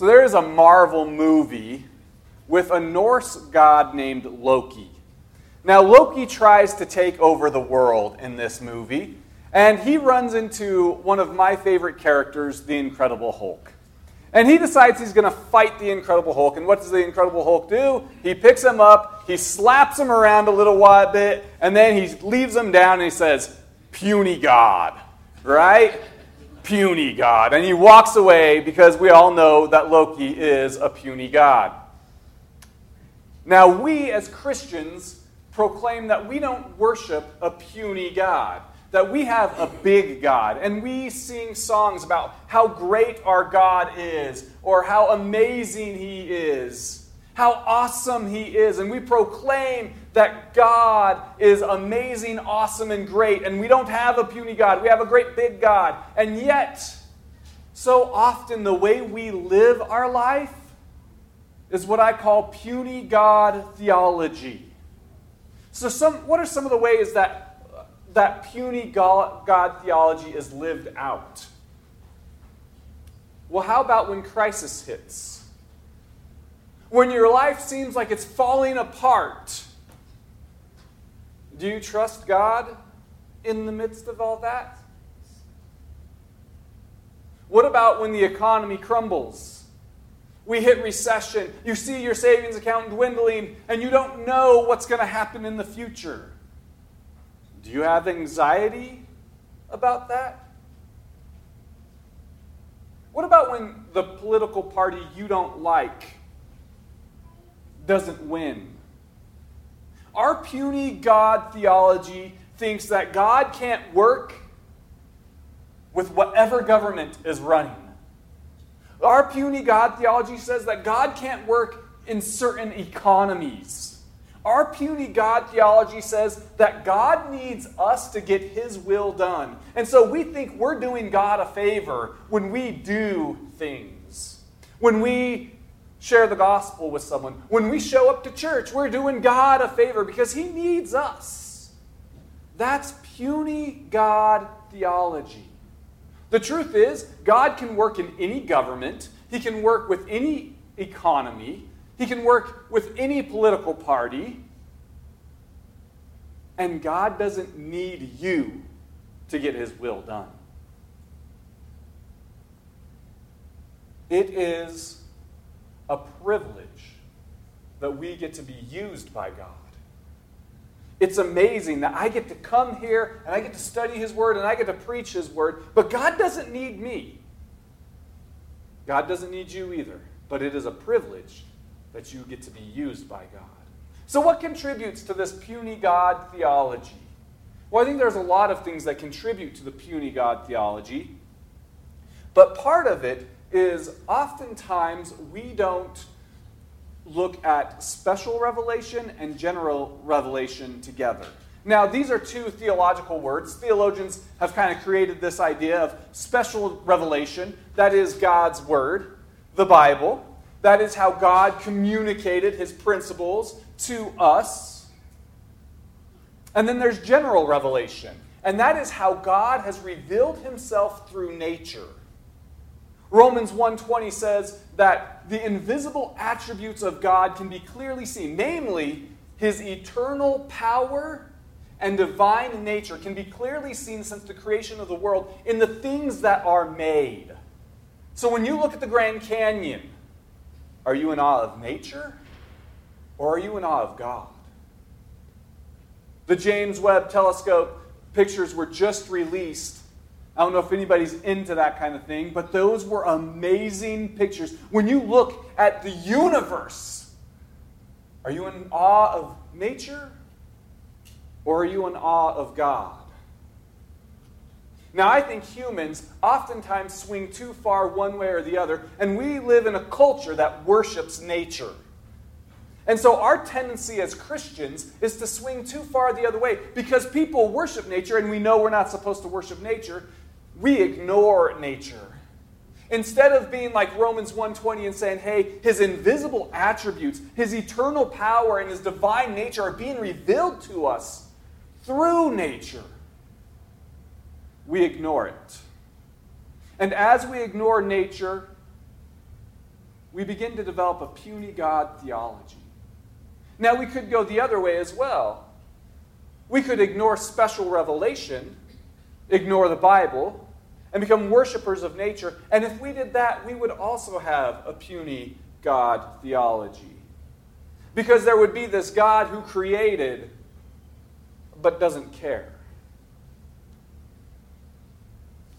So there is a Marvel movie with a Norse god named Loki. Now, Loki tries to take over the world in this movie, and he runs into one of my favorite characters, the Incredible Hulk. And he decides he's going to fight the Incredible Hulk. And what does the Incredible Hulk do? He picks him up, he slaps him around a little while bit, and then he leaves him down and he says, Puny God. Right? Puny God. And he walks away because we all know that Loki is a puny God. Now, we as Christians proclaim that we don't worship a puny God that we have a big God, and we sing songs about how great our God is, or how amazing He is, how awesome He is, and we proclaim that God is amazing, awesome, and great, and we don't have a puny God, we have a great big God, and yet, so often the way we live our life is what I call puny God theology. So, some, what are some of the ways that that puny God theology is lived out. Well, how about when crisis hits? When your life seems like it's falling apart, do you trust God in the midst of all that? What about when the economy crumbles? We hit recession, you see your savings account dwindling, and you don't know what's going to happen in the future. Do you have anxiety about that? What about when the political party you don't like doesn't win? Our puny God theology thinks that God can't work with whatever government is running. Our puny God theology says that God can't work in certain economies. Our puny God theology says that God needs us to get His will done. And so we think we're doing God a favor when we do things. When we share the gospel with someone, when we show up to church, we're doing God a favor because He needs us. That's puny God theology. The truth is, God can work in any government, He can work with any economy, he can work with any political party. And God doesn't need you to get his will done. It is a privilege that we get to be used by God. It's amazing that I get to come here and I get to study His Word and I get to preach His Word, but God doesn't need me. God doesn't need you either, but it is a privilege that you get to be used by God. So, what contributes to this puny God theology? Well, I think there's a lot of things that contribute to the puny God theology, but part of it is oftentimes we don't look at special revelation and general revelation together. Now, these are two theological words. Theologians have kind of created this idea of special revelation, that is God's Word, the Bible, that is how God communicated his principles to us. And then there's general revelation, and that is how God has revealed himself through nature. Romans 1:20 says that the invisible attributes of God can be clearly seen, namely his eternal power and divine nature can be clearly seen since the creation of the world in the things that are made. So when you look at the Grand Canyon, are you in awe of nature or are you in awe of God? The James Webb Telescope pictures were just released. I don't know if anybody's into that kind of thing, but those were amazing pictures. When you look at the universe, are you in awe of nature or are you in awe of God? Now, I think humans oftentimes swing too far one way or the other, and we live in a culture that worships nature. And so, our tendency as Christians is to swing too far the other way because people worship nature, and we know we're not supposed to worship nature. We ignore nature. Instead of being like Romans 1:20 and saying, "Hey, his invisible attributes, his eternal power and his divine nature are being revealed to us through nature." we ignore it. And as we ignore nature, we begin to develop a puny God theology. Now, we could go the other way as well. We could ignore special revelation, ignore the Bible, and become worshippers of nature. And if we did that, we would also have a puny God theology. Because there would be this God who created but doesn't care.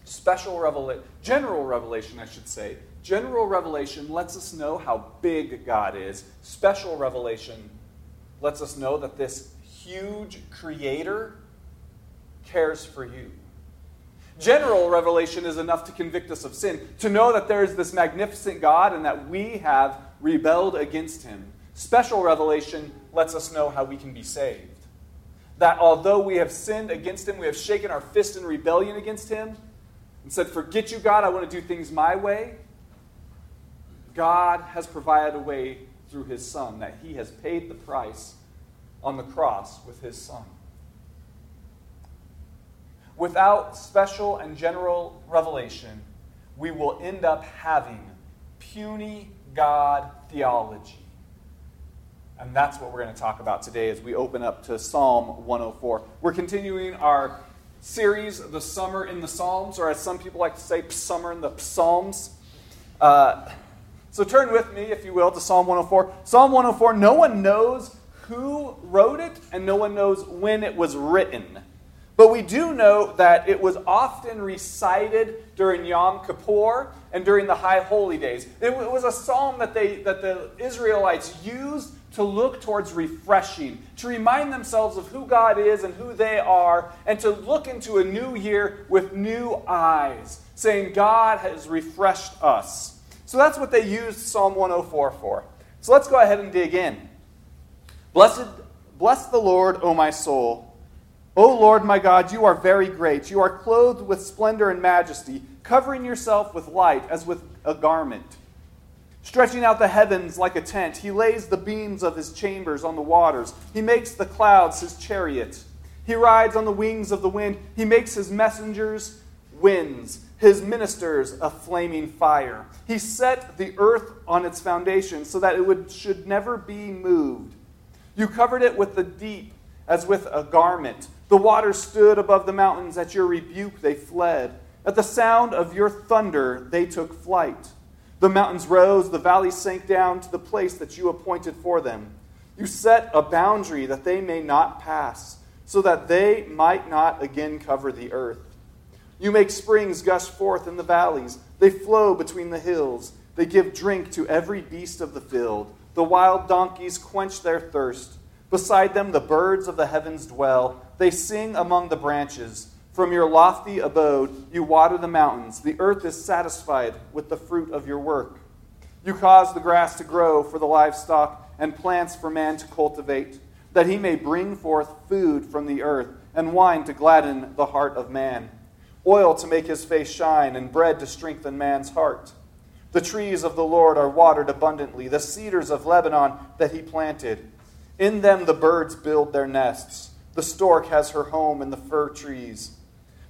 Special revelation, general revelation, I should say. General revelation lets us know how big God is. Special revelation lets us know that this huge creator cares for you. General revelation is enough to convict us of sin, to know that there is this magnificent God and that we have rebelled against him. Special revelation lets us know how we can be saved. That although we have sinned against him, we have shaken our fist in rebellion against him, and said, Forget you, God, I want to do things my way. God has provided a way through his Son, that he has paid the price on the cross with his Son. Without special and general revelation, we will end up having puny God theology. And that's what we're going to talk about today as we open up to Psalm 104. We're continuing our series, The Summer in the Psalms, or as some people like to say, Summer in the Psalms. Uh, so turn with me, if you will, to Psalm 104. Psalm 104, no one knows who wrote it, and no one knows when it was written. But we do know that it was often recited during Yom Kippur and during the High Holy Days. It was a psalm that, they, that the Israelites used to look towards refreshing, to remind themselves of who God is and who they are, and to look into a new year with new eyes, saying, God has refreshed us. So that's what they used Psalm 104 for. So let's go ahead and dig in. Blessed, bless the Lord, O my soul. O Lord my God, you are very great. You are clothed with splendor and majesty, covering yourself with light as with a garment. Stretching out the heavens like a tent, he lays the beams of his chambers on the waters. He makes the clouds his chariot. He rides on the wings of the wind. He makes his messengers winds, his ministers a flaming fire. He set the earth on its foundation so that it would, should never be moved. You covered it with the deep as with a garment. The waters stood above the mountains. At your rebuke, they fled. At the sound of your thunder, they took flight. The mountains rose, the valleys sank down to the place that you appointed for them. You set a boundary that they may not pass, so that they might not again cover the earth. You make springs gush forth in the valleys, they flow between the hills. They give drink to every beast of the field. The wild donkeys quench their thirst. Beside them, the birds of the heavens dwell. They sing among the branches. From your lofty abode, you water the mountains. The earth is satisfied with the fruit of your work. You cause the grass to grow for the livestock and plants for man to cultivate, that he may bring forth food from the earth and wine to gladden the heart of man, oil to make his face shine, and bread to strengthen man's heart. The trees of the Lord are watered abundantly, the cedars of Lebanon that he planted. In them the birds build their nests. The stork has her home in the fir trees.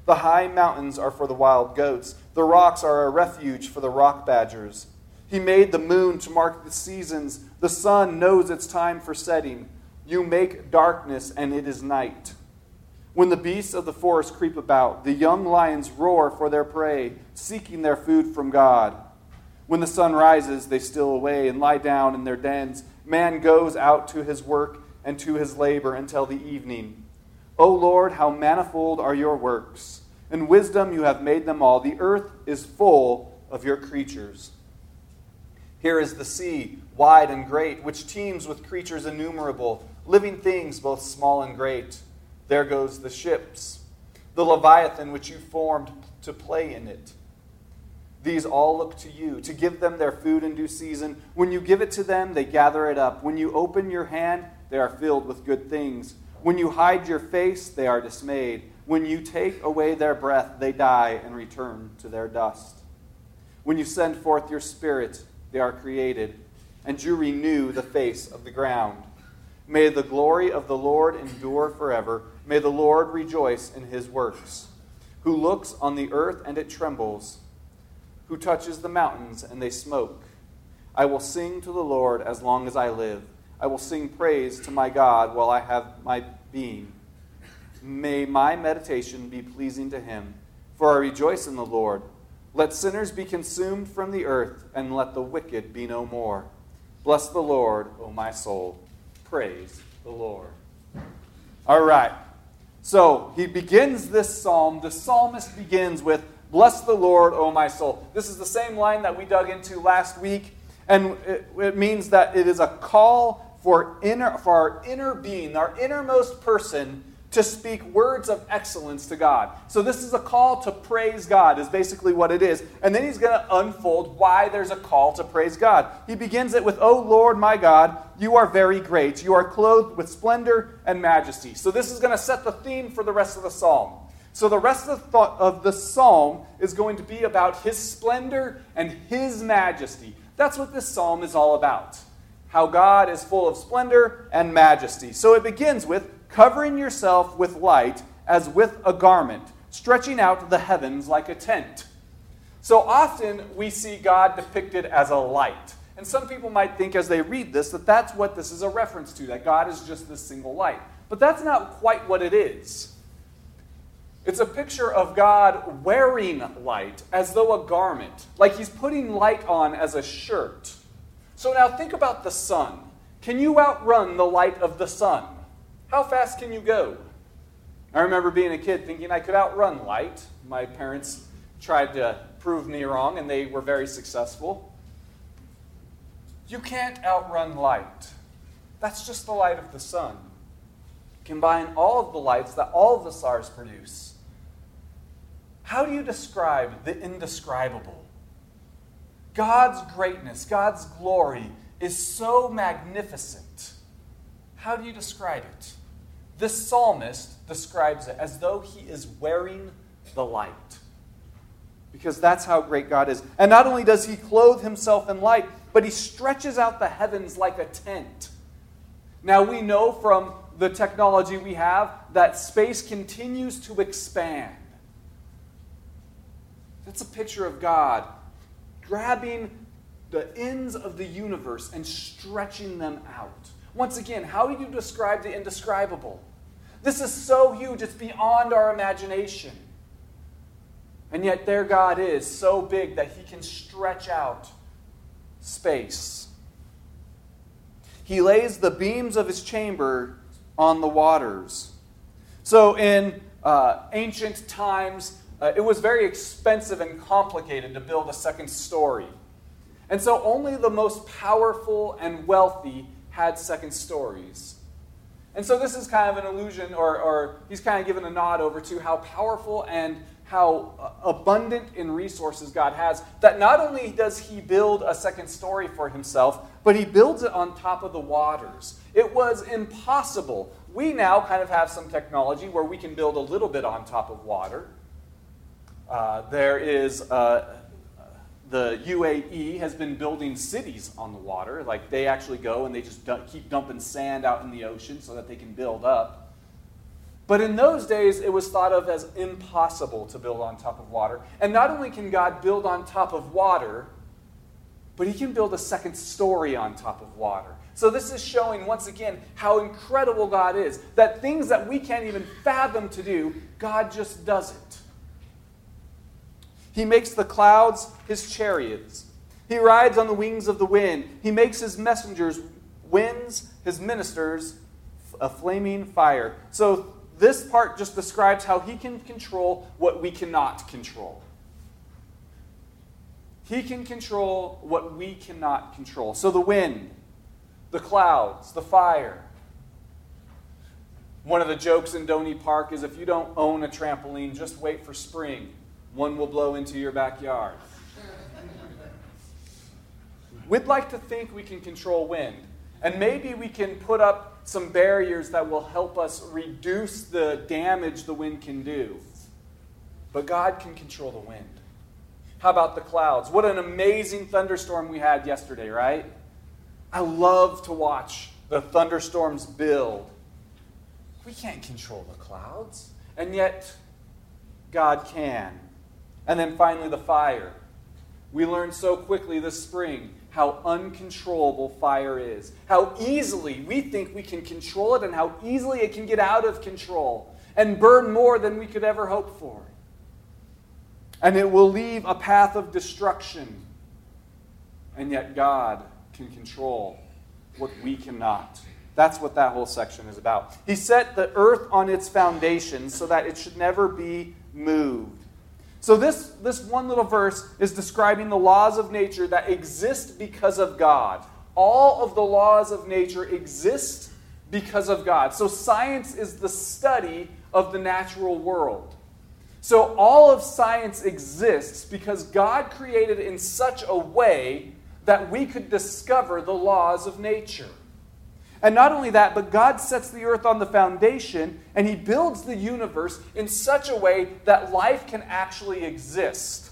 The high mountains are for the wild goats. The rocks are a refuge for the rock badgers. He made the moon to mark the seasons. The sun knows its time for setting. You make darkness, and it is night. When the beasts of the forest creep about, the young lions roar for their prey, seeking their food from God. When the sun rises, they steal away and lie down in their dens. Man goes out to his work and to his labor until the evening. O Lord, how manifold are your works! In wisdom you have made them all. The earth is full of your creatures. Here is the sea, wide and great, which teems with creatures innumerable, living things both small and great. There goes the ships, the Leviathan which you formed to play in it. These all look to you, to give them their food in due season. When you give it to them, they gather it up. When you open your hand, they are filled with good things. When you hide your face, they are dismayed. When you take away their breath, they die and return to their dust. When you send forth your spirit, they are created, and you renew the face of the ground. May the glory of the Lord endure forever. May the Lord rejoice in his works. Who looks on the earth and it trembles, who touches the mountains and they smoke. I will sing to the Lord as long as I live. I will sing praise to my God while I have my being. May my meditation be pleasing to him, for I rejoice in the Lord. Let sinners be consumed from the earth, and let the wicked be no more. Bless the Lord, O my soul. Praise the Lord. All right. So he begins this psalm. The psalmist begins with, Bless the Lord, O my soul. This is the same line that we dug into last week. And it, it means that it is a call for, inner, for our inner being, our innermost person, to speak words of excellence to God. So this is a call to praise God, is basically what it is. And then he's going to unfold why there's a call to praise God. He begins it with, O Lord my God, you are very great. You are clothed with splendor and majesty. So this is going to set the theme for the rest of the psalm. So the rest of the, thought of the psalm is going to be about his splendor and his majesty. That's what this psalm is all about. How God is full of splendor and majesty. So it begins with covering yourself with light as with a garment, stretching out the heavens like a tent. So often we see God depicted as a light. And some people might think as they read this that that's what this is a reference to, that God is just this single light. But that's not quite what it is. It's a picture of God wearing light as though a garment, like he's putting light on as a shirt. So now think about the sun. Can you outrun the light of the sun? How fast can you go? I remember being a kid thinking I could outrun light. My parents tried to prove me wrong, and they were very successful. You can't outrun light. That's just the light of the sun. Combine all of the lights that all of the stars produce. How do you describe the indescribable? God's greatness, God's glory is so magnificent. How do you describe it? This psalmist describes it as though he is wearing the light. Because that's how great God is. And not only does he clothe himself in light, but he stretches out the heavens like a tent. Now we know from the technology we have that space continues to expand. That's a picture of God grabbing the ends of the universe and stretching them out. Once again, how do you describe the indescribable? This is so huge, it's beyond our imagination. And yet, there God is, so big that he can stretch out space. He lays the beams of his chamber on the waters. So, in uh, ancient times, uh, it was very expensive and complicated to build a second story. And so, only the most powerful and wealthy had second stories. And so, this is kind of an illusion, or, or he's kind of given a nod over to how powerful and how uh, abundant in resources God has, that not only does he build a second story for himself, but he builds it on top of the waters. It was impossible. We now kind of have some technology where we can build a little bit on top of water. Uh, there is uh, the UAE has been building cities on the water. Like they actually go and they just keep dumping sand out in the ocean so that they can build up. But in those days, it was thought of as impossible to build on top of water. And not only can God build on top of water, but he can build a second story on top of water. So this is showing once again how incredible God is. That things that we can't even fathom to do, God just does it. He makes the clouds his chariots. He rides on the wings of the wind. He makes his messengers winds, his ministers a flaming fire. So this part just describes how he can control what we cannot control. He can control what we cannot control. So the wind, the clouds, the fire. One of the jokes in Doney Park is if you don't own a trampoline, just wait for spring. One will blow into your backyard. We'd like to think we can control wind. And maybe we can put up some barriers that will help us reduce the damage the wind can do. But God can control the wind. How about the clouds? What an amazing thunderstorm we had yesterday, right? I love to watch the thunderstorms build. We can't control the clouds, and yet God can. And then finally, the fire. We learned so quickly this spring how uncontrollable fire is, how easily we think we can control it, and how easily it can get out of control and burn more than we could ever hope for. And it will leave a path of destruction. And yet, God can control what we cannot. That's what that whole section is about. He set the earth on its foundation so that it should never be moved. So, this, this one little verse is describing the laws of nature that exist because of God. All of the laws of nature exist because of God. So, science is the study of the natural world. So, all of science exists because God created in such a way that we could discover the laws of nature. And not only that, but God sets the earth on the foundation and He builds the universe in such a way that life can actually exist.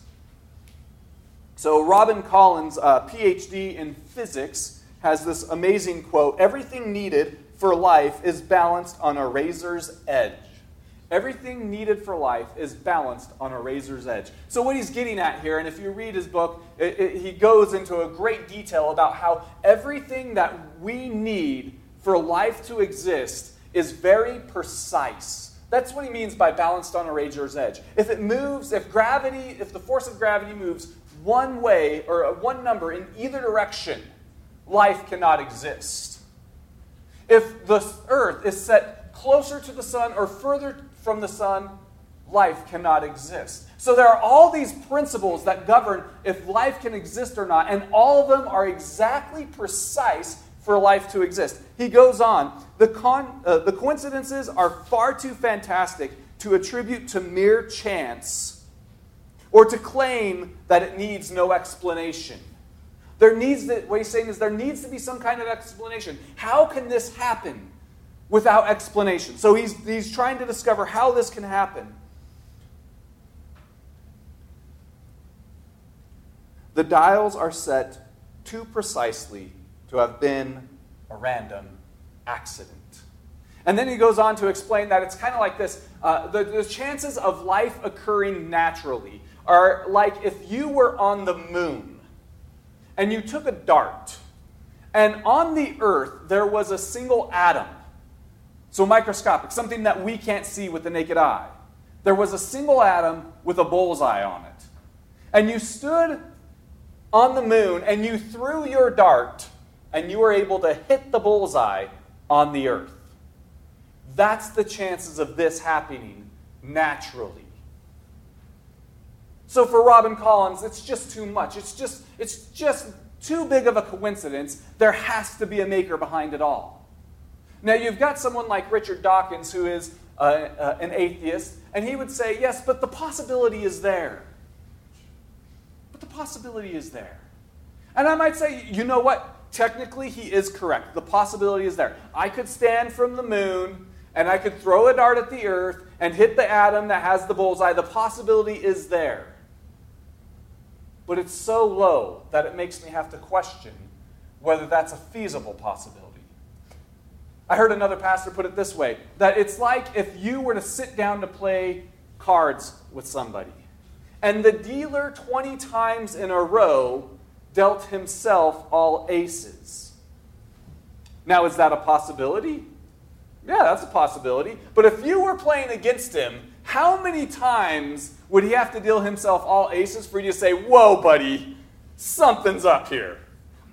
So, Robin Collins, a PhD in physics, has this amazing quote Everything needed for life is balanced on a razor's edge. Everything needed for life is balanced on a razor's edge. So, what he's getting at here, and if you read his book, it, it, he goes into a great detail about how everything that we need for life to exist is very precise. That's what he means by balanced on a razor's edge. If it moves, if gravity, if the force of gravity moves one way or uh, one number in either direction, life cannot exist. If the earth is set closer to the sun or further from the sun, life cannot exist. So there are all these principles that govern if life can exist or not, and all of them are exactly precise for life to exist. He goes on the, con, uh, the coincidences are far too fantastic to attribute to mere chance or to claim that it needs no explanation. There needs to, what he's saying is there needs to be some kind of explanation. How can this happen? without explanation. So he's, he's trying to discover how this can happen. The dials are set too precisely to have been a random accident. And then he goes on to explain that it's kind of like this uh, the, the chances of life occurring naturally are like if you were on the moon and you took a dart, and on the earth there was a single atom so microscopic, something that we can't see with the naked eye. There was a single atom with a bullseye on it. And you stood on the moon and you threw your dart and you were able to hit the bullseye on the earth. That's the chances of this happening naturally. So for Robin Collins, it's just too much. It's just, it's just too big of a coincidence. There has to be a maker behind it all. Now, you've got someone like Richard Dawkins who is uh, uh, an atheist, and he would say, yes, but the possibility is there. But the possibility is there. And I might say, you know what? Technically, he is correct. The possibility is there. I could stand from the moon and I could throw a dart at the earth and hit the atom that has the bullseye. The possibility is there. But it's so low that it makes me have to question whether that's a feasible possibility. I heard another pastor put it this way that it's like if you were to sit down to play cards with somebody, and the dealer 20 times in a row dealt himself all aces. Now, is that a possibility? Yeah, that's a possibility. But if you were playing against him, how many times would he have to deal himself all aces for you to say, Whoa, buddy, something's up here?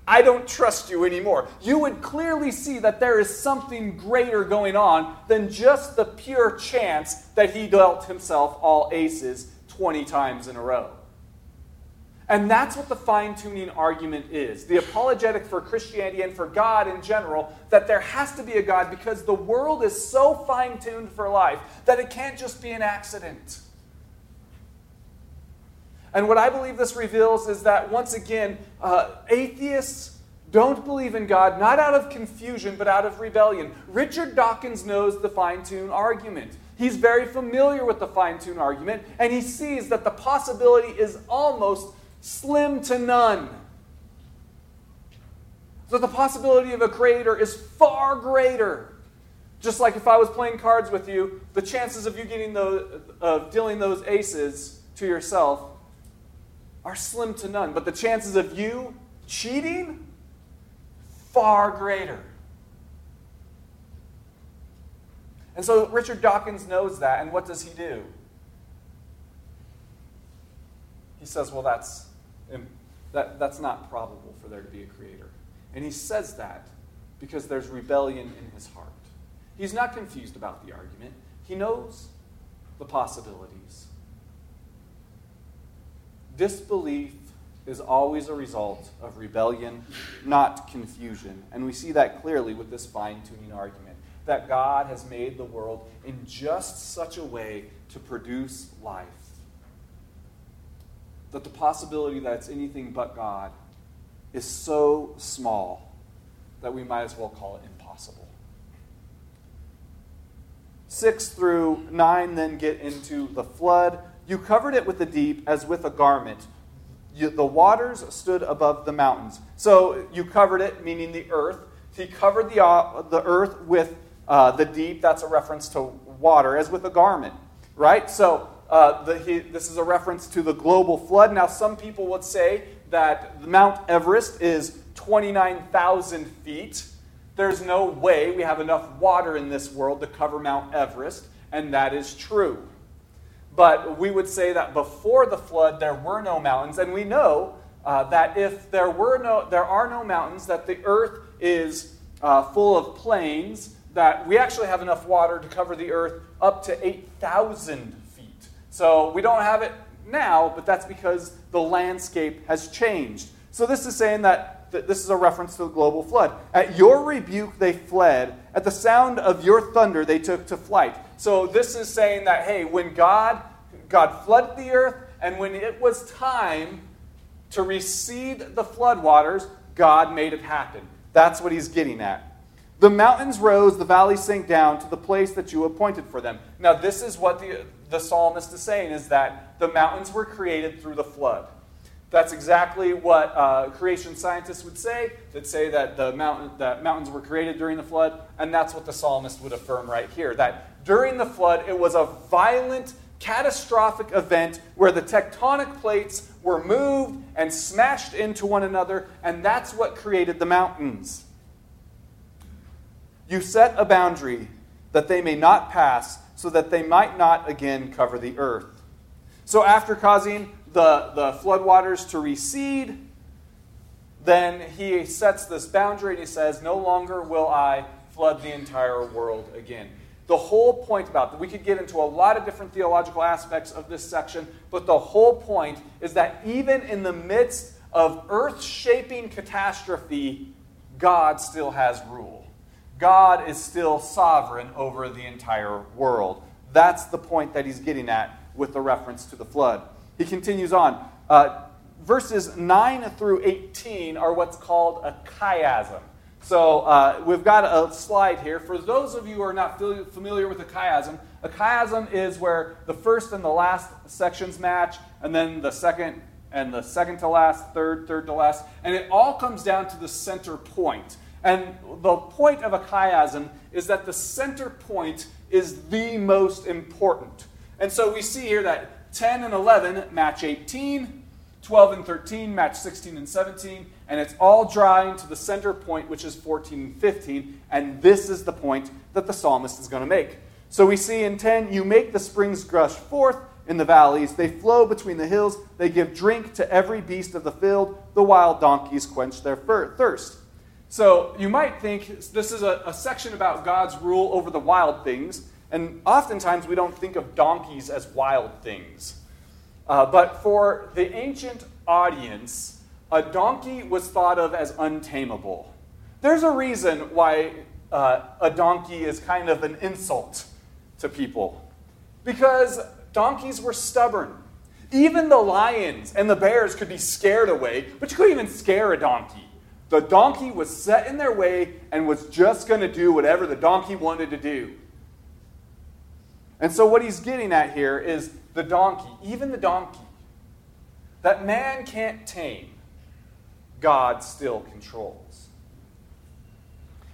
I don't trust you anymore. You would clearly see that there is something greater going on than just the pure chance that he dealt himself all aces 20 times in a row. And that's what the fine tuning argument is the apologetic for Christianity and for God in general that there has to be a God because the world is so fine tuned for life that it can't just be an accident. And what I believe this reveals is that, once again, uh, atheists don't believe in God, not out of confusion, but out of rebellion. Richard Dawkins knows the fine tune argument. He's very familiar with the fine tune argument, and he sees that the possibility is almost slim to none. So the possibility of a creator is far greater. Just like if I was playing cards with you, the chances of you getting those, of dealing those aces to yourself are slim to none. But the chances of you cheating, far greater. And so Richard Dawkins knows that, and what does he do? He says, well, that's, that, that's not probable for there to be a creator. And he says that because there's rebellion in his heart. He's not confused about the argument, he knows the possibilities. Disbelief is always a result of rebellion, not confusion. And we see that clearly with this fine tuning argument that God has made the world in just such a way to produce life. That the possibility that it's anything but God is so small that we might as well call it impossible. 6 through 9 then get into the flood. You covered it with the deep as with a garment. You, the waters stood above the mountains. So you covered it, meaning the earth. He covered the, uh, the earth with uh, the deep. That's a reference to water, as with a garment, right? So uh, the, he, this is a reference to the global flood. Now, some people would say that Mount Everest is 29,000 feet. There's no way we have enough water in this world to cover Mount Everest, and that is true. But we would say that before the flood, there were no mountains, and we know uh, that if there were no, there are no mountains, that the earth is uh, full of plains, that we actually have enough water to cover the earth up to 8,000 feet. So we don't have it now, but that's because the landscape has changed. So this is saying that this is a reference to the global flood. At your rebuke, they fled. At the sound of your thunder, they took to flight. So this is saying that, hey, when God, God flooded the earth, and when it was time to recede the floodwaters, God made it happen. That's what he's getting at. The mountains rose, the valleys sank down to the place that you appointed for them. Now, this is what the, the psalmist is saying is that the mountains were created through the flood. That's exactly what uh, creation scientists would say. That say that the mountain, that mountains were created during the flood, and that's what the psalmist would affirm right here. That during the flood, it was a violent, catastrophic event where the tectonic plates were moved and smashed into one another, and that's what created the mountains. You set a boundary that they may not pass, so that they might not again cover the earth. So after causing the, the floodwaters to recede, then he sets this boundary and he says, No longer will I flood the entire world again. The whole point about that, we could get into a lot of different theological aspects of this section, but the whole point is that even in the midst of earth shaping catastrophe, God still has rule. God is still sovereign over the entire world. That's the point that he's getting at with the reference to the flood. He continues on. Uh, verses 9 through 18 are what's called a chiasm. So uh, we've got a slide here. For those of you who are not familiar with a chiasm, a chiasm is where the first and the last sections match, and then the second and the second to last, third, third to last, and it all comes down to the center point. And the point of a chiasm is that the center point is the most important. And so we see here that 10 and 11 match 18, 12 and 13 match 16 and 17, and it's all drawing to the center point, which is 14 and 15, and this is the point that the psalmist is going to make. So we see in 10, you make the springs gush forth in the valleys, they flow between the hills, they give drink to every beast of the field, the wild donkeys quench their thirst. So you might think this is a, a section about God's rule over the wild things. And oftentimes we don't think of donkeys as wild things. Uh, but for the ancient audience, a donkey was thought of as untamable. There's a reason why uh, a donkey is kind of an insult to people. Because donkeys were stubborn. Even the lions and the bears could be scared away, but you couldn't even scare a donkey. The donkey was set in their way and was just going to do whatever the donkey wanted to do. And so, what he's getting at here is the donkey, even the donkey, that man can't tame, God still controls.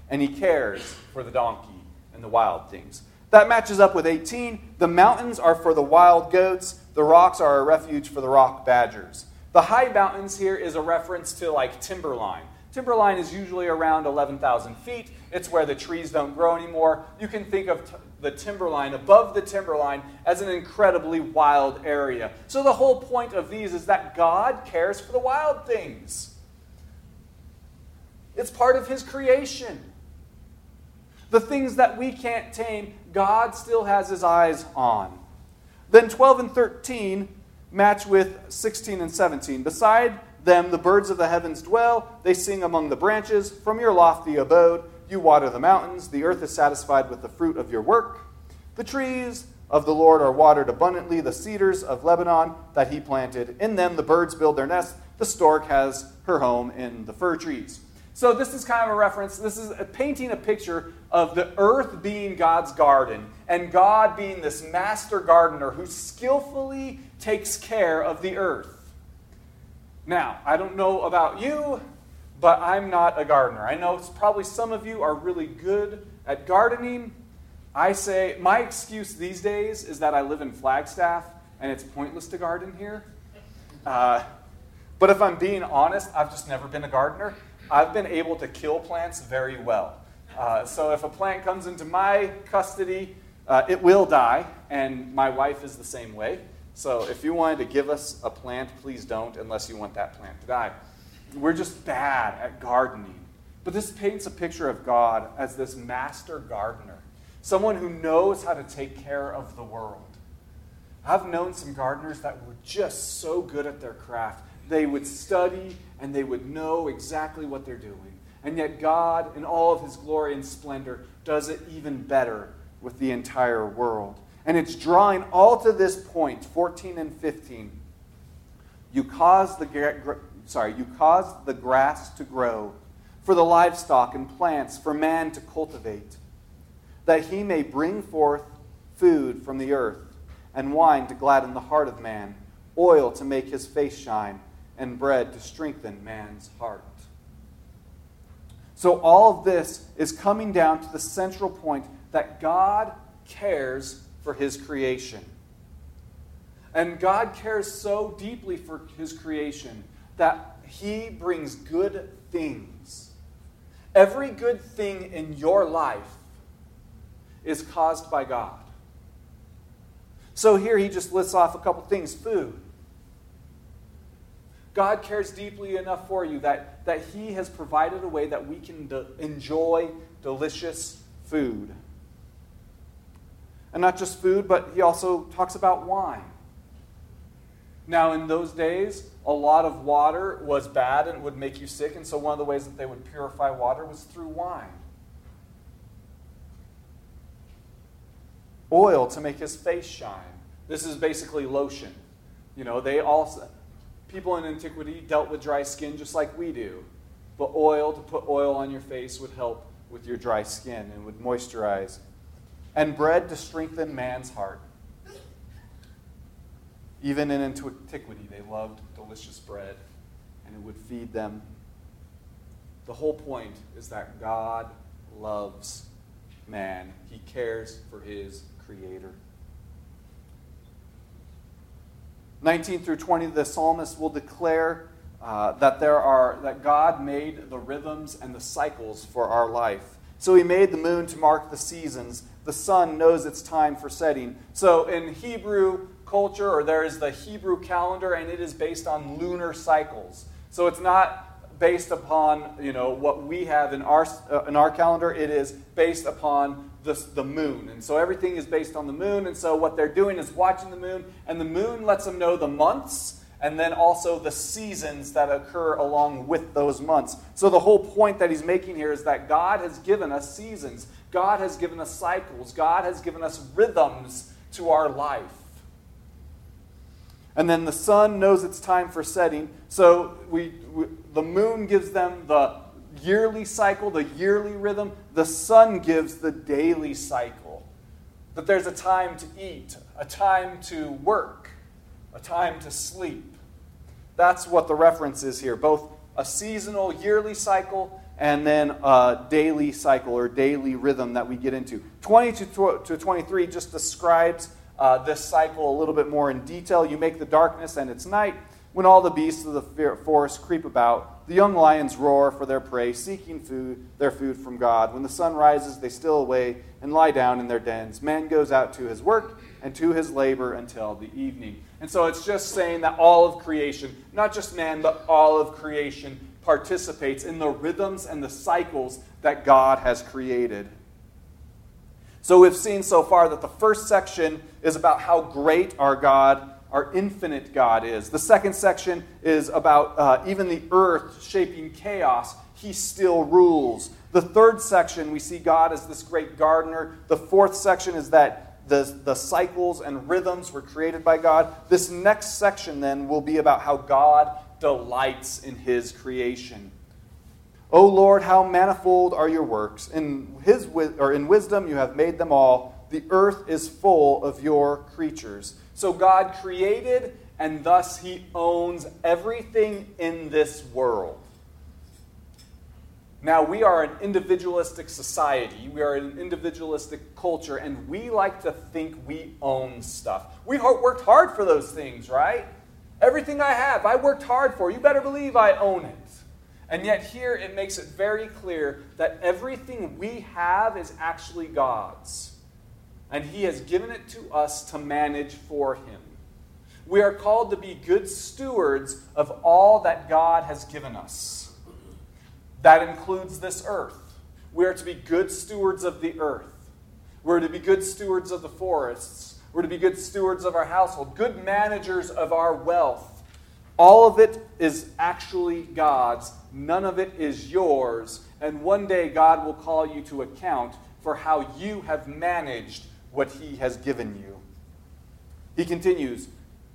And he cares for the donkey and the wild things. That matches up with 18. The mountains are for the wild goats, the rocks are a refuge for the rock badgers. The high mountains here is a reference to like timberline. Timberline is usually around 11,000 feet. It's where the trees don't grow anymore. You can think of t- the timberline, above the timberline, as an incredibly wild area. So the whole point of these is that God cares for the wild things. It's part of His creation. The things that we can't tame, God still has His eyes on. Then 12 and 13 match with 16 and 17. Beside them the birds of the heavens dwell, they sing among the branches. From your lofty abode, you water the mountains. The earth is satisfied with the fruit of your work. The trees of the Lord are watered abundantly, the cedars of Lebanon that he planted. In them the birds build their nests. The stork has her home in the fir trees. So, this is kind of a reference. This is a painting a picture of the earth being God's garden and God being this master gardener who skillfully takes care of the earth. Now, I don't know about you, but I'm not a gardener. I know probably some of you are really good at gardening. I say, my excuse these days is that I live in Flagstaff and it's pointless to garden here. Uh, but if I'm being honest, I've just never been a gardener. I've been able to kill plants very well. Uh, so if a plant comes into my custody, uh, it will die, and my wife is the same way. So if you wanted to give us a plant, please don't, unless you want that plant to die. We're just bad at gardening. But this paints a picture of God as this master gardener, someone who knows how to take care of the world. I've known some gardeners that were just so good at their craft. They would study and they would know exactly what they're doing. And yet, God, in all of his glory and splendor, does it even better with the entire world. And it's drawing all to this point, 14 and 15. You cause the, sorry, you cause the grass to grow for the livestock and plants for man to cultivate, that he may bring forth food from the earth, and wine to gladden the heart of man, oil to make his face shine, and bread to strengthen man's heart. So, all of this is coming down to the central point that God cares for his creation. And God cares so deeply for his creation that he brings good things. Every good thing in your life is caused by God. So here he just lists off a couple things food. God cares deeply enough for you that, that he has provided a way that we can de- enjoy delicious food. And not just food, but he also talks about wine. Now, in those days, a lot of water was bad and would make you sick, and so one of the ways that they would purify water was through wine. Oil to make his face shine. This is basically lotion. You know, they also, people in antiquity dealt with dry skin just like we do. But oil, to put oil on your face, would help with your dry skin and would moisturize and bread to strengthen man's heart. Even in antiquity, they loved delicious bread, and it would feed them. The whole point is that God loves man, He cares for His Creator. 19 through 20, the psalmist will declare uh, that there are that God made the rhythms and the cycles for our life. So he made the moon to mark the seasons the sun knows it's time for setting. So in Hebrew culture, or there is the Hebrew calendar, and it is based on lunar cycles. So it's not based upon you know what we have in our uh, in our calendar. It is based upon the, the moon, and so everything is based on the moon. And so what they're doing is watching the moon, and the moon lets them know the months and then also the seasons that occur along with those months. So, the whole point that he's making here is that God has given us seasons. God has given us cycles, God has given us rhythms to our life. And then the sun knows it's time for setting. So we, we, the moon gives them the yearly cycle, the yearly rhythm. The sun gives the daily cycle. That there's a time to eat, a time to work, a time to sleep. That's what the reference is here both a seasonal yearly cycle and then a daily cycle or daily rhythm that we get into. 20 to 23 just describes uh, this cycle a little bit more in detail. You make the darkness and it's night. when all the beasts of the forest creep about, the young lions roar for their prey, seeking food, their food from God. When the sun rises, they steal away and lie down in their dens. Man goes out to his work and to his labor until the evening. And so it's just saying that all of creation, not just man, but all of creation, participates in the rhythms and the cycles that God has created. So we've seen so far that the first section is about how great our God, our infinite God is. The second section is about uh, even the earth shaping chaos. He still rules. The third section, we see God as this great gardener. The fourth section is that the, the cycles and rhythms were created by God. This next section, then, will be about how God delights in his creation. O Lord, how manifold are your works. In, his, or in wisdom you have made them all. The earth is full of your creatures. So God created, and thus he owns everything in this world. Now, we are an individualistic society. We are an individualistic culture, and we like to think we own stuff. We worked hard for those things, right? Everything I have, I worked hard for. You better believe I own it. And yet, here it makes it very clear that everything we have is actually God's. And He has given it to us to manage for Him. We are called to be good stewards of all that God has given us. That includes this earth. We are to be good stewards of the earth. We're to be good stewards of the forests. We're to be good stewards of our household, good managers of our wealth. All of it is actually God's, None of it is yours. And one day God will call you to account for how you have managed what He has given you. He continues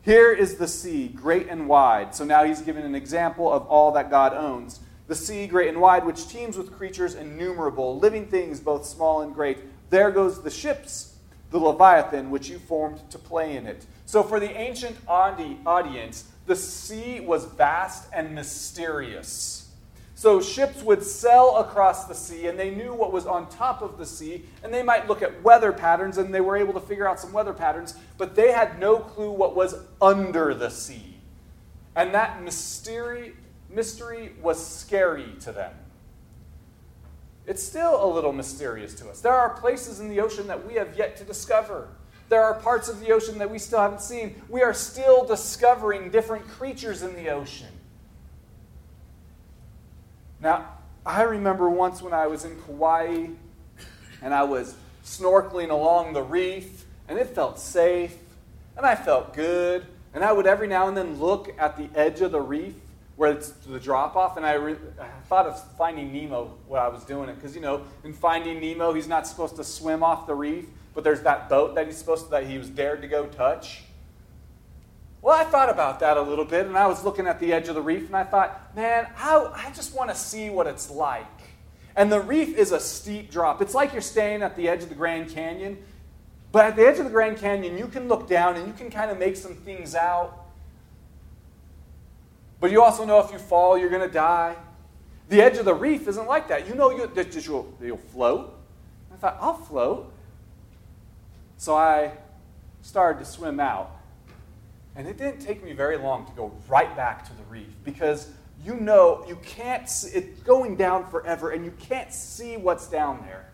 Here is the sea, great and wide. So now he's given an example of all that God owns. The sea, great and wide, which teems with creatures innumerable, living things both small and great. There goes the ships, the Leviathan, which you formed to play in it. So for the ancient audience, the sea was vast and mysterious. So ships would sail across the sea, and they knew what was on top of the sea, and they might look at weather patterns, and they were able to figure out some weather patterns, but they had no clue what was under the sea. And that mystery, mystery was scary to them. It's still a little mysterious to us. There are places in the ocean that we have yet to discover. There are parts of the ocean that we still haven't seen. We are still discovering different creatures in the ocean. Now, I remember once when I was in Kauai and I was snorkeling along the reef, and it felt safe, and I felt good. And I would every now and then look at the edge of the reef where it's the drop off, and I, re- I, thought of Finding Nemo while I was doing it. Because, you know, in Finding Nemo, he's not supposed to swim off the reef, but there's that boat that he's supposed to, that he was dared to go touch. Well, I thought about that a little bit, and I was looking at the edge of the reef, and I thought, man, I, I just want to see what it's like. And the reef is a steep drop. It's like you're staying at the edge of the Grand Canyon, but at the edge of the Grand Canyon, you can look down and you can kind of make some things out. But you also know if you fall, you're going to die. The edge of the reef isn't like that. You know you, that you'll, you'll float. I thought, I'll float. So I started to swim out. And it didn't take me very long to go right back to the reef because you know you can't see, it's going down forever and you can't see what's down there.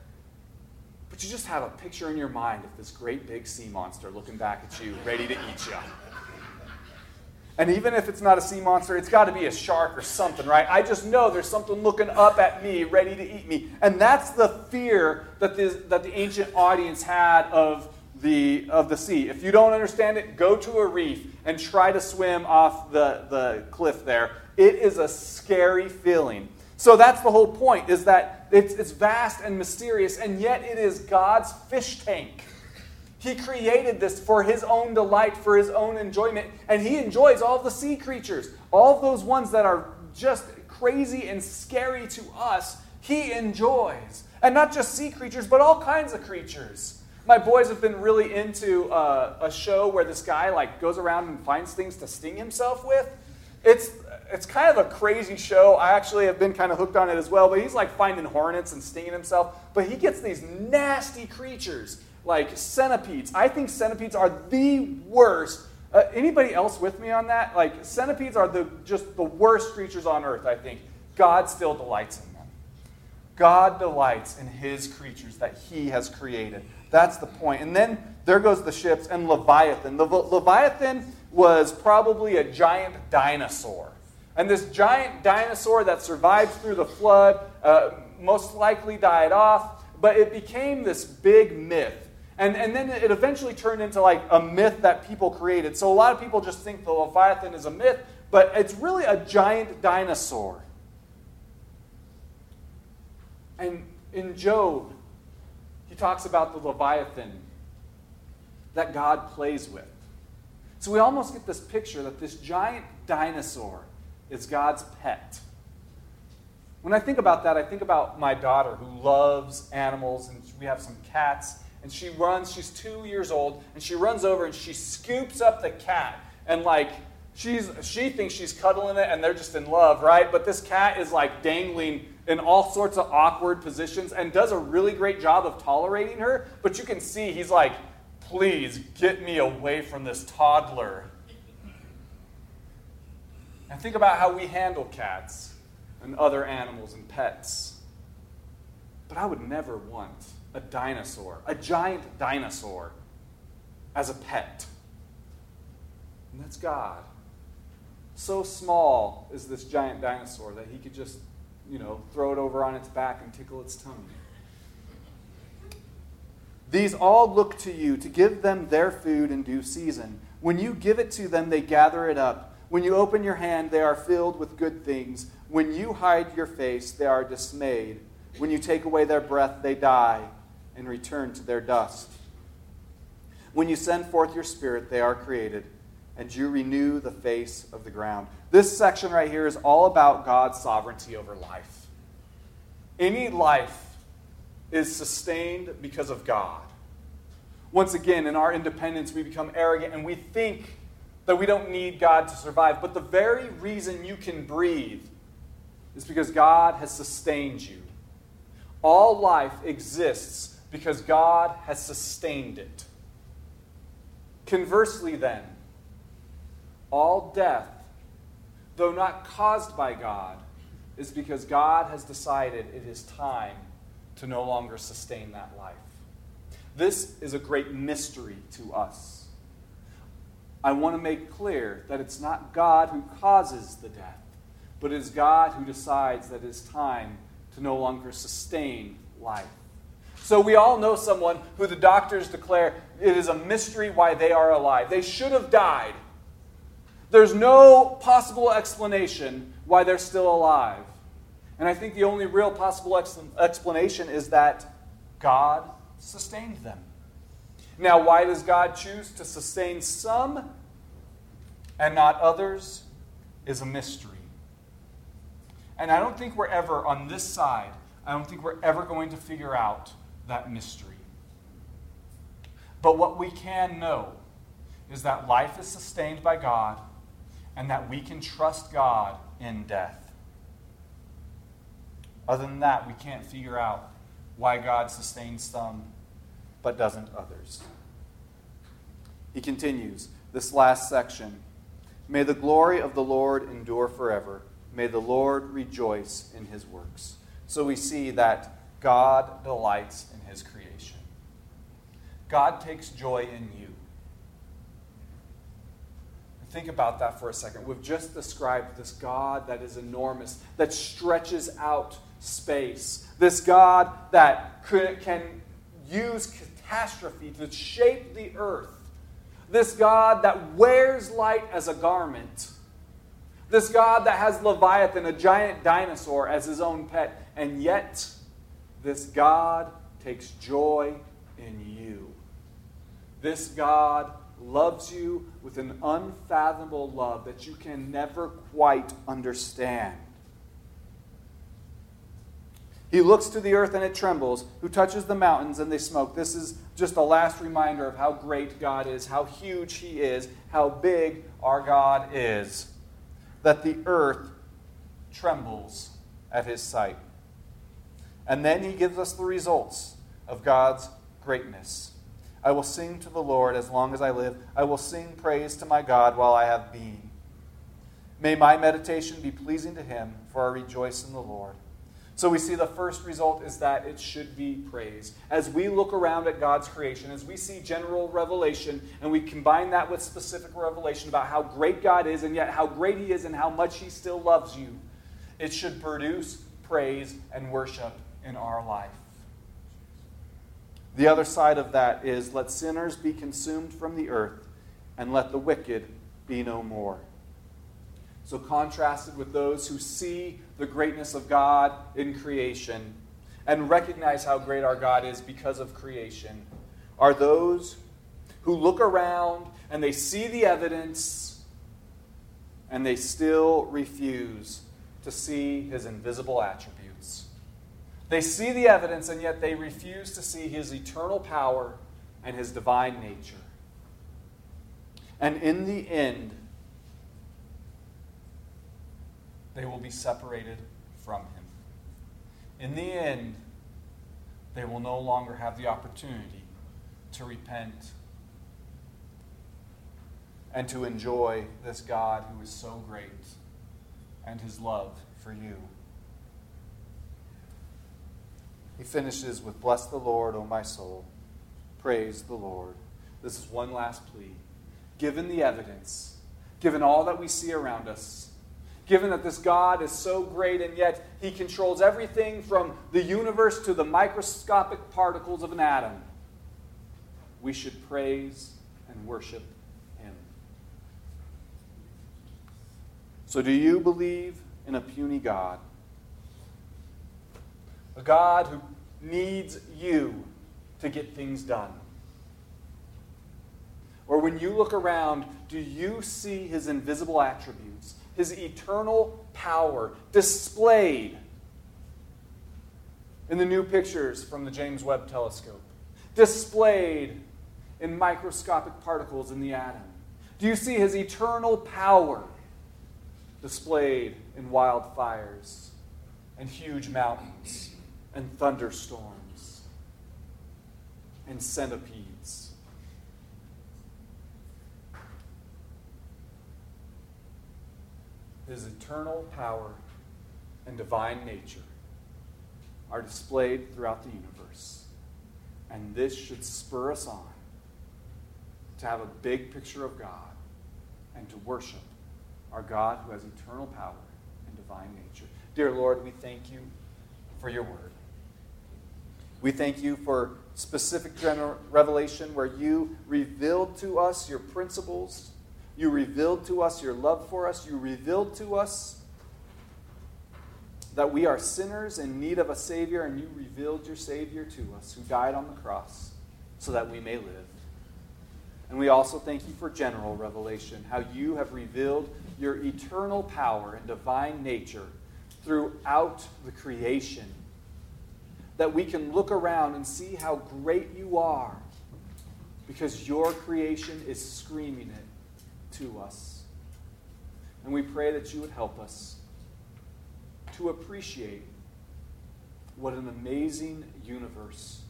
But you just have a picture in your mind of this great big sea monster looking back at you, ready to eat you. And even if it's not a sea monster, it's got to be a shark or something, right? I just know there's something looking up at me, ready to eat me. And that's the fear that the, that the ancient audience had of the, of the sea. If you don't understand it, go to a reef and try to swim off the, the cliff there. It is a scary feeling. So that's the whole point, is that it's, it's vast and mysterious, and yet it is God's fish tank. He created this for his own delight, for his own enjoyment, and he enjoys all the sea creatures. All those ones that are just crazy and scary to us, he enjoys. And not just sea creatures, but all kinds of creatures. My boys have been really into uh, a show where this guy like goes around and finds things to sting himself with. It's it's kind of a crazy show. I actually have been kind of hooked on it as well. But he's like finding hornets and stinging himself. But he gets these nasty creatures like centipedes. I think centipedes are the worst Uh, anybody else with me on that? Like, centipedes are the, just the worst creatures on earth, I think. God still delights in them. God delights in his creatures that he has created. That's the point. And then there goes the ships and Leviathan. The Leviathan was probably a giant dinosaur. And this giant dinosaur that survived through the flood uh, most likely died off, but it became this big myth. And, and then it eventually turned into like a myth that people created. So a lot of people just think the Leviathan is a myth, but it's really a giant dinosaur. And in Job, he talks about the Leviathan that God plays with. So we almost get this picture that this giant dinosaur is God's pet. When I think about that, I think about my daughter who loves animals, and we have some cats. And she runs, she's two years old, and she runs over and she scoops up the cat. And like, she's, she thinks she's cuddling it, and they're just in love, right? But this cat is like dangling in all sorts of awkward positions and does a really great job of tolerating her. But you can see he's like, please get me away from this toddler. And think about how we handle cats and other animals and pets. But I would never want a dinosaur, a giant dinosaur, as a pet. And that's God. So small is this giant dinosaur that he could just you know, throw it over on its back and tickle its tummy. These all look to you to give them their food in due season. When you give it to them, they gather it up. When you open your hand, they are filled with good things. When you hide your face, they are dismayed. When you take away their breath, they die and return to their dust. When you send forth your spirit, they are created and you renew the face of the ground. This section right here is all about God's sovereignty over life. Any life is sustained because of God. Once again, in our independence, we become arrogant and we think that we don't need God to survive. But the very reason you can breathe is because God has sustained you. All life exists because God has sustained it. Conversely, then, all death, though not caused by God, is because God has decided it is time to no longer sustain that life. This is a great mystery to us. I want to make clear that it's not God who causes the death, but it is God who decides that it is time to no longer sustain life. So we all know someone who the doctors declare it is a mystery why they are alive. They should have died. There's no possible explanation why they're still alive. And I think the only real possible explanation is that God sustained them. Now, why does God choose to sustain some and not others is a mystery. And I don't think we're ever, on this side, I don't think we're ever going to figure out that mystery. But what we can know is that life is sustained by God and that we can trust God in death. Other than that, we can't figure out why God sustains some but doesn't others. He continues this last section May the glory of the Lord endure forever. May the Lord rejoice in his works. So we see that God delights his creation. God takes joy in you. Think about that for a second. We've just described this God that is enormous, that stretches out space. This God that can use catastrophe to shape the earth. This God that wears light as a garment. This God that has Leviathan, a giant dinosaur, as his own pet. And yet, this God takes joy in you. This God loves you with an unfathomable love that you can never quite understand. He looks to the earth and it trembles, who touches the mountains and they smoke. This is just a last reminder of how great God is, how huge He is, how big our God is. That the earth trembles at His sight. And then He gives us the results of God's greatness. I will sing to the Lord as long as I live. I will sing praise to my God while I have being. May my meditation be pleasing to him, for I rejoice in the Lord. So we see the first result is that it should be praise. As we look around at God's creation, as we see general revelation, and we combine that with specific revelation about how great God is, and yet how great He is, and how much He still loves you, it should produce praise and worship in our life. The other side of that is let sinners be consumed from the earth, and let the wicked be no more. So, contrasted with those who see the greatness of God in creation and recognize how great our God is because of creation, are those who look around and they see the evidence and they still refuse to see his invisible attributes. They see the evidence and yet they refuse to see his eternal power and his divine nature. And in the end, they will be separated from him. In the end, they will no longer have the opportunity to repent and to enjoy this God who is so great and his love for you. He finishes with Bless the Lord, O my soul. Praise the Lord. This is one last plea. Given the evidence, given all that we see around us, given that this God is so great and yet he controls everything from the universe to the microscopic particles of an atom, we should praise and worship him. So, do you believe in a puny God? A God who needs you to get things done? Or when you look around, do you see his invisible attributes? his eternal power displayed in the new pictures from the James Webb telescope, displayed in microscopic particles in the atom? Do you see his eternal power displayed in wildfires and huge mountains and thunderstorms and centipedes? his eternal power and divine nature are displayed throughout the universe. And this should spur us on to have a big picture of God and to worship our God who has eternal power and divine nature. Dear Lord, we thank you for your word. We thank you for specific revelation where you revealed to us your principles you revealed to us your love for us. You revealed to us that we are sinners in need of a Savior, and you revealed your Savior to us who died on the cross so that we may live. And we also thank you for general revelation, how you have revealed your eternal power and divine nature throughout the creation. That we can look around and see how great you are because your creation is screaming it to us. And we pray that you would help us to appreciate what an amazing universe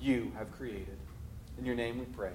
you have created. In your name we pray.